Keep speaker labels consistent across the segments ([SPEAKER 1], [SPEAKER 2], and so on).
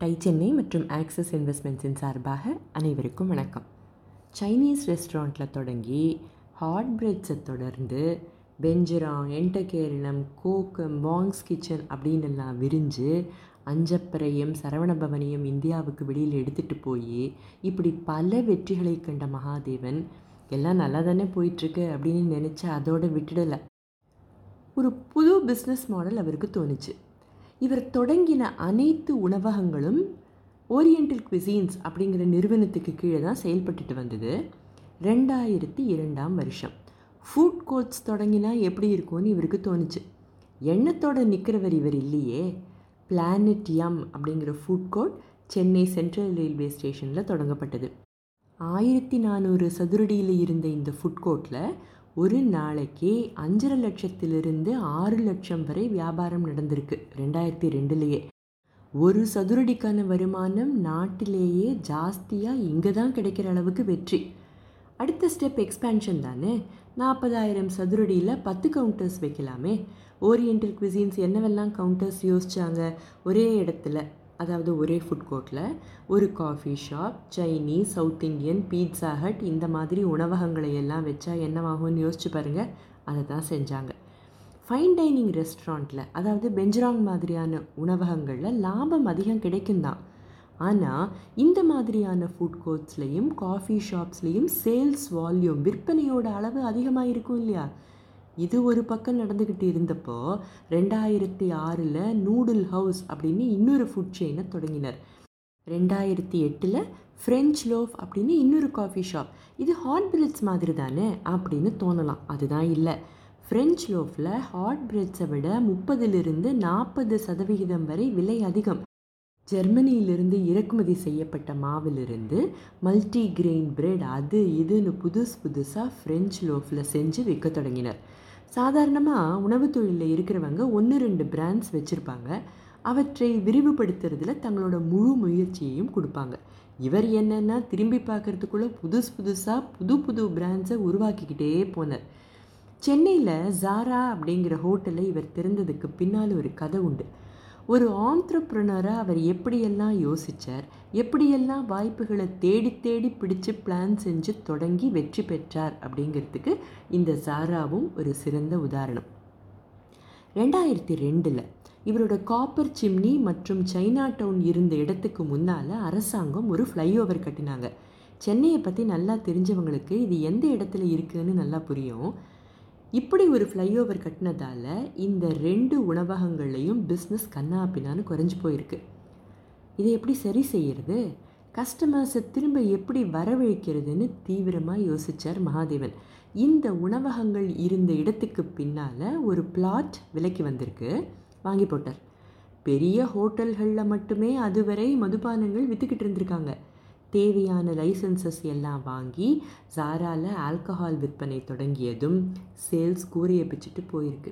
[SPEAKER 1] Tie Chennai மற்றும் axis இன்வெஸ்ட்மெண்ட்ஸின் சார்பாக அனைவருக்கும் வணக்கம். சைனீஸ் ரெஸ்டாரண்ட்டில் தொடங்கி ஹாட் பிரெட்ஸை தொடர்ந்து பெஞ்சிராங் என்டகேரினம் கோக்கம் பாங்ஸ் கிச்சன் அப்படின்னு எல்லாம் விரிஞ்சு அஞ்சப்பறையும் சரவணபவனையும் இந்தியாவுக்கு வெளியில் எடுத்துகிட்டு போய் இப்படி பல வெற்றிகளை கண்ட மகாதேவன் எல்லாம் நல்லா தானே போயிட்டுருக்கு அப்படின்னு நினச்சி அதோடு விட்டுடலை. ஒரு புது பிஸ்னஸ் மாடல் அவருக்கு தோணுச்சு. இவர் தொடங்கின அனைத்து உணவகங்களும் ஓரியண்டல் குவிசீன்ஸ் அப்படிங்கிற நிறுவனத்துக்கு கீழே தான் செயல்பட்டுட்டு வந்தது. ரெண்டாயிரத்தி இரண்டாம் வருஷம். ஃபுட் கோர்ட்ஸ் தொடங்கினா எப்படி இருக்கும்னு இவருக்கு தோணுச்சு. எண்ணத்தோட நிற்கிறவர் இவர் இல்லையே. பிளானட் யம் அப்படிங்கிற food court Chennai central railway ஸ்டேஷனில் தொடங்கப்பட்டது. ஆயிரத்தி நானூறு சதுரடியில் இருந்த இந்த ஃபுட் கோர்ட்டில் ஒரு நாளைக்கு அஞ்சரை லட்சத்திலிருந்து ஆறு லட்சம் வரை வியாபாரம் நடந்திருக்கு ரெண்டாயிரத்தி ரெண்டுலேயே. ஒரு சதுரடிக்கான வருமானம் நாட்டிலேயே ஜாஸ்தியாக இங்கே தான் கிடைக்கிற அளவுக்கு வெற்றி. அடுத்த ஸ்டெப் எக்ஸ்பேன்ஷன் தானே? நாற்பதாயிரம் சதுரடியில் பத்து கவுண்டர்ஸ் வைக்கலாமே. ஓரியண்டல் குவிசின்ஸ் என்னவெல்லாம் கவுண்டர்ஸ் யோசிச்சாங்க? ஒரே இடத்துல. அதாவது ஒரே ஃபுட் கோர்ட்டில் ஒரு coffee shop Chinese south Indian pizza hut இந்த மாதிரி உணவகங்களை எல்லாம் வச்சா என்னவாகும்னு யோசிச்சு பாருங்கள் அதை தான் செஞ்சாங்க ஃபைன் டைனிங் ரெஸ்டாரண்ட்டில் அதாவது பெஞ்சராங் மாதிரியான உணவகங்களில் லாபம் அதிகம் கிடைக்கும் தான். ஆனால் இந்த மாதிரியான ஃபுட் கோர்ட்ஸ்லேயும் காஃபி ஷாப்ஸ்லேயும் சேல்ஸ் வால்யூம் விற்பனையோட அளவு அதிகமாக இருக்கும் இல்லையா? இது ஒரு பக்கம் நடந்துக்கிட்டு இருந்தப்போ ரெண்டாயிரத்தி ஆறில் நூடுல் ஹவுஸ் அப்படின்னு இன்னொரு ஃபுட் செயினை தொடங்கினர். ரெண்டாயிரத்தி எட்டில் ஃப்ரெஞ்ச் லோஃப் அப்படின்னு இன்னொரு காஃபி ஷாப் இது ஹாட் பிரெட்ஸ் மாதிரி தானே அப்படின்னு தோணலாம். அதுதான் இல்லை. ஃப்ரெஞ்ச் லோஃபில் ஹாட் பிரெட்ஸை விட முப்பதிலிருந்து நாற்பது சதவிகிதம் வரை விலை அதிகம். ஜெர்மனியிலிருந்து இறக்குமதி செய்யப்பட்ட மாவிலிருந்து மல்டி கிரெயின் பிரெட் அது இதுன்னு புதுசு புதுசாக ஃப்ரெஞ்ச் லோஃபில் செஞ்சு விற்க தொடங்கினர். சாதாரணமாக உணவு தொழிலில் இருக்கிறவங்க ஒன்று ரெண்டு பிராண்ட்ஸ் வச்சுருப்பாங்க. அவற்றை விரிவுபடுத்துறதுல தங்களோட முழு முயற்சியையும் கொடுப்பாங்க. இவர் என்னென்னா திரும்பி பார்க்குறதுக்குள்ளே புதுசு புதுசாக புது புது பிராண்ட்ஸை உருவாக்கிக்கிட்டே போனார். சென்னையில் ஜாரா அப்படிங்கிற ஹோட்டலை இவர் திறந்ததுக்கு பின்னால் ஒரு கதை உண்டு. ஒரு ஆண்ட்ரப்ரனராக அவர் எப்படியெல்லாம் யோசித்தார் எப்படியெல்லாம் வாய்ப்புகளை தேடி தேடி பிடிச்சு பிளான் செஞ்சு தொடங்கி வெற்றி பெற்றார் அப்படிங்கிறதுக்கு இந்த சாராவும் ஒரு சிறந்த உதாரணம். ரெண்டாயிரத்தி ரெண்டில் இவரோட காப்பர் சிம்னி மற்றும் சைனா டவுன் இருந்த இடத்துக்கு முன்னால் அரசாங்கம் ஒரு ஃப்ளைஓவர் கட்டினாங்க. சென்னையை பற்றி நல்லா தெரிஞ்சவங்களுக்கு இது எந்த இடத்துல இருக்குதுன்னு நல்லா புரியும். இப்படி ஒரு ஃப்ளைஓவர் கட்டினதால் இந்த ரெண்டு உணவகங்கள்லேயும் பிஸ்னஸ் கண்ணா பின்னான்னு குறைஞ்சி போயிருக்கு. இதை எப்படி சரி செய்கிறது கஸ்டமர்ஸை திரும்ப எப்படி வரவழைக்கிறதுன்னு தீவிரமாக யோசித்தார் மகாதேவன். இந்த உணவகங்கள் இருந்த இடத்துக்கு பின்னால் ஒரு பிளாட் விலைக்கு வந்திருக்கு. வாங்கி போட்டார். பெரிய ஹோட்டல்களில் மட்டுமே அதுவரை மதுபானங்கள் விற்றுக்கிட்டு இருந்திருக்காங்க. தேவையான லைசன்சஸ் எல்லாம் வாங்கி ஜாராவில் ஆல்கஹால் விற்பனை தொடங்கியதும் சேல்ஸ் கூரையை பிச்சுட்டு போயிருக்கு.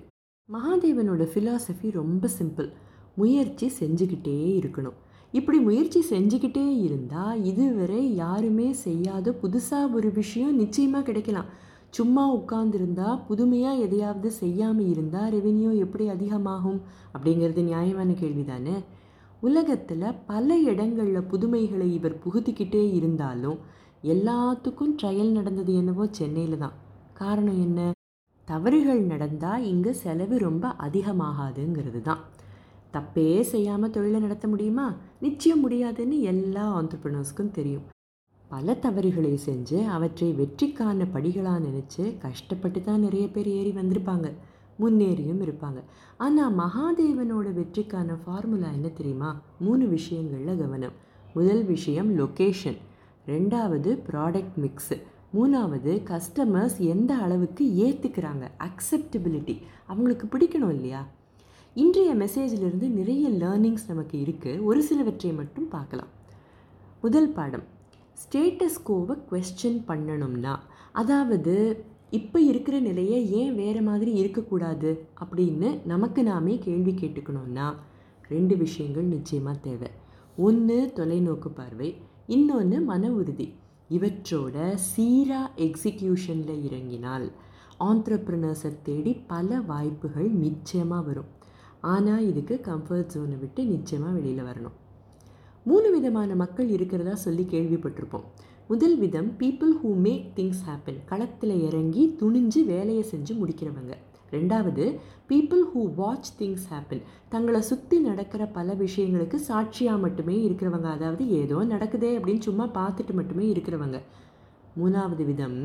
[SPEAKER 1] மகாதேவனோட ஃபிலாசபி ரொம்ப சிம்பிள் முயற்சி செஞ்சுக்கிட்டே இருக்கணும். இப்படி முயற்சி செஞ்சுக்கிட்டே இருந்தால் இதுவரை யாருமே செய்யாத புதுசாக ஒரு விஷயம் நிச்சயமாக கிடைக்கலாம். சும்மா உட்கார்ந்துருந்தா புதுமையாக எதையாவது செய்யாமல் இருந்தால் ரெவென்யூ எப்படி அதிகமாகும் அப்படிங்கிறது நியாயமான கேள்வி தானே உலகத்தில் பல இடங்களில் புதுமைகளை இவர் புகுத்திக்கிட்டே இருந்தாலும் எல்லாத்துக்கும் ட்ரையல் நடந்தது என்னவோ சென்னையில் தான். காரணம் என்ன? தவறுகள் நடந்தால் இங்கே செலவு ரொம்ப அதிகமாகாதுங்கிறது தான். தப்பே செய்யாமல் தொழிலை நடத்த முடியுமா? நிச்சயம் முடியாதுன்னு எல்லா ஆண்டர்பிரினர்ஸ்க்கும் தெரியும். பல தவறுகளை செஞ்சு அவற்றை வெற்றிக்கான படிகளாக நினச்சி கஷ்டப்பட்டு தான் நிறைய பேர் ஏறி வந்திருப்பாங்க. முன்னேறியும் இருப்பாங்க. ஆனால் மகாதேவனோட வெற்றிக்கான ஃபார்முலா என்ன தெரியுமா? மூணு விஷயங்களில் கவனம். முதல் விஷயம் லொக்கேஷன் ரெண்டாவது ப்ராடக்ட் மிக்ஸு மூணாவது கஸ்டமர்ஸ் எந்த அளவுக்கு ஏற்றுக்கிறாங்க அக்செப்டபிலிட்டி அவங்களுக்கு பிடிக்கணும் இல்லையா? இன்றைய மெசேஜிலிருந்து நிறைய லேர்னிங்ஸ் நமக்கு இருக்குது ஒரு சிலவற்றை மட்டும் பார்க்கலாம். முதல் பாடம். ஸ்டேட்டஸ் கோவை கொஸ்டின் பண்ணணும்னா அதாவது இப்போ இருக்கிற நிலையை ஏன் வேறு மாதிரி இருக்கக்கூடாது அப்படின்னு நமக்கு நாமே கேள்வி கேட்டுக்கணும்னா ரெண்டு விஷயங்கள் நிச்சயமாக தேவை. ஒன்று தொலைநோக்கு பார்வை இன்னொன்று மன உறுதி. இவற்றோட சீராக எக்ஸிக்யூஷனில் இறங்கினால் ஆண்டர்ப்ரினர்ஸை தேடி பல வாய்ப்புகள் நிச்சயமாக வரும். ஆனால் இதுக்கு கம்ஃபர்ட் ஜோனை விட்டு நிச்சயமாக வெளியில் வரணும். மூணு விதமான மக்கள் இருக்கிறதா சொல்லி கேள்விப்பட்டிருப்போம். முதல் விதம் people who make things happen களத்தில் இறங்கி துணிஞ்சு வேலையை செஞ்சு முடிக்கிறவங்க. ரெண்டாவது people who watch things happen தங்களை சுற்றி நடக்கிற பல விஷயங்களுக்கு சாட்சியாக மட்டுமே இருக்கிறவங்க. அதாவது ஏதோ நடக்குதே அப்படின்னு சும்மா பார்த்துட்டு மட்டுமே இருக்கிறவங்க. மூணாவது விதம்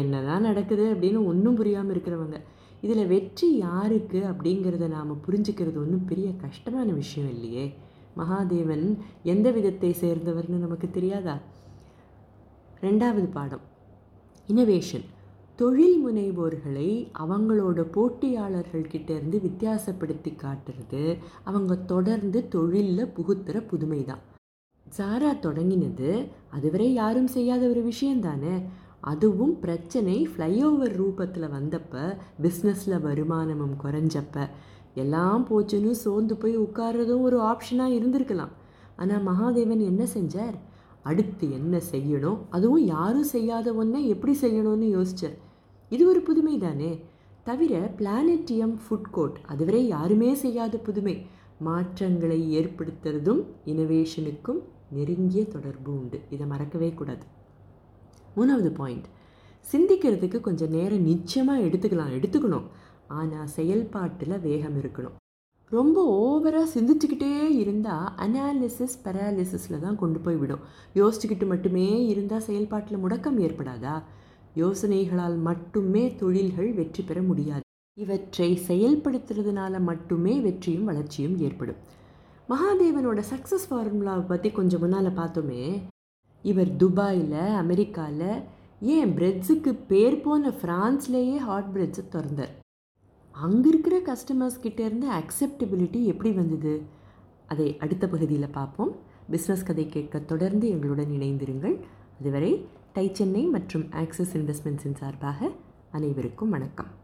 [SPEAKER 1] என்ன தான் நடக்குது அப்படின்னு ஒன்றும் புரியாமல் இருக்கிறவங்க. இதில் வெற்றி யாருக்கு அப்படிங்கிறத நாம் புரிஞ்சுக்கிறது ஒன்றும் பெரிய கஷ்டமான விஷயம் இல்லையே. மகாதேவன் எந்த விதத்தை சேர்ந்தவர்னு நமக்கு தெரியாதா? ரெண்டாவது பாடம். இனோவேஷன் தொழில் முனைவோர்களை அவங்களோட போட்டியாளர்கள்கிட்ட இருந்து வித்தியாசப்படுத்தி காட்டுறது அவங்க தொடர்ந்து தொழிலில் புகுத்துற புதுமை தான் ஜாரா தொடங்கினது அதுவரை யாரும் செய்யாத ஒரு விஷயந்தானே? அதுவும் பிரச்சனை ஃப்ளைஓவர் ரூபத்தில் வந்தப்ப பிஸ்னஸில் வருமானமும் குறைஞ்சப்ப. எல்லாம் போச்சுன்னு சோர்ந்து போய் உட்கார்றதும் ஒரு ஆப்ஷனாக இருந்திருக்கலாம். ஆனால் மகாதேவன் என்ன செஞ்சார்? அடுத்து என்ன செய்யணும்? அதுவும் யாரும் செய்யாத ஒன்றை எப்படி செய்யணும்னு யோசித்தேன் இது ஒரு புதுமை தானே? தவிர பிளானட்டியம் ஃபுட் கோர்ட் அதுவரை யாருமே செய்யாத புதுமை. மாற்றங்களை ஏற்படுத்துறதும் இனோவேஷனுக்கும் நெருங்கிய தொடர்பு உண்டு. இதை மறக்கவே கூடாது. மூணாவது பாயிண்ட் சிந்திக்கிறதுக்கு கொஞ்சம் நேரம் நிச்சயமாக எடுத்துக்கலாம் எடுத்துக்கணும். ஆனால் செயல்பாட்டில் வேகம் இருக்கணும். ரொம்ப ஓவராக சிந்திச்சுக்கிட்டே இருந்தால் அனாலிசிஸ் பெராலிசிஸில் தான் கொண்டு போய் விடும். யோசிச்சுக்கிட்டு மட்டுமே இருந்தால் செயல்பாட்டில் முடக்கம் ஏற்படாதா? யோசனைகளால் மட்டுமே தொழில்கள் வெற்றி பெற முடியாது. இவற்றை செயல்படுத்துறதுனால மட்டுமே வெற்றியும் வளர்ச்சியும் ஏற்படும். மகாதேவனோட சக்ஸஸ் ஃபார்முலாவை பற்றி கொஞ்சம் முன்னால் பார்த்தோமே. இவர் துபாயில் அமெரிக்காவில் ஏன் பிரெட்ஸுக்கு பேர் போன ஃப்ரான்ஸ்லேயே ஹாட் பிரெட்ஸை திறந்தார். அங்கே இருக்கிற கஸ்டமர்ஸ் கிட்டேருந்து அக்செப்டபிலிட்டி எப்படி வந்தது? அதை அடுத்த பகுதியில் பார்ப்போம். பிஸ்னஸ் கதை கேட்க தொடர்ந்து எங்களுடன் இணைந்திருங்கள். அதுவரை டை சென்னை மற்றும் ஆக்சிஸ் இன்வெஸ்ட்மெண்ட்ஸின் சார்பாக அனைவருக்கும் வணக்கம்.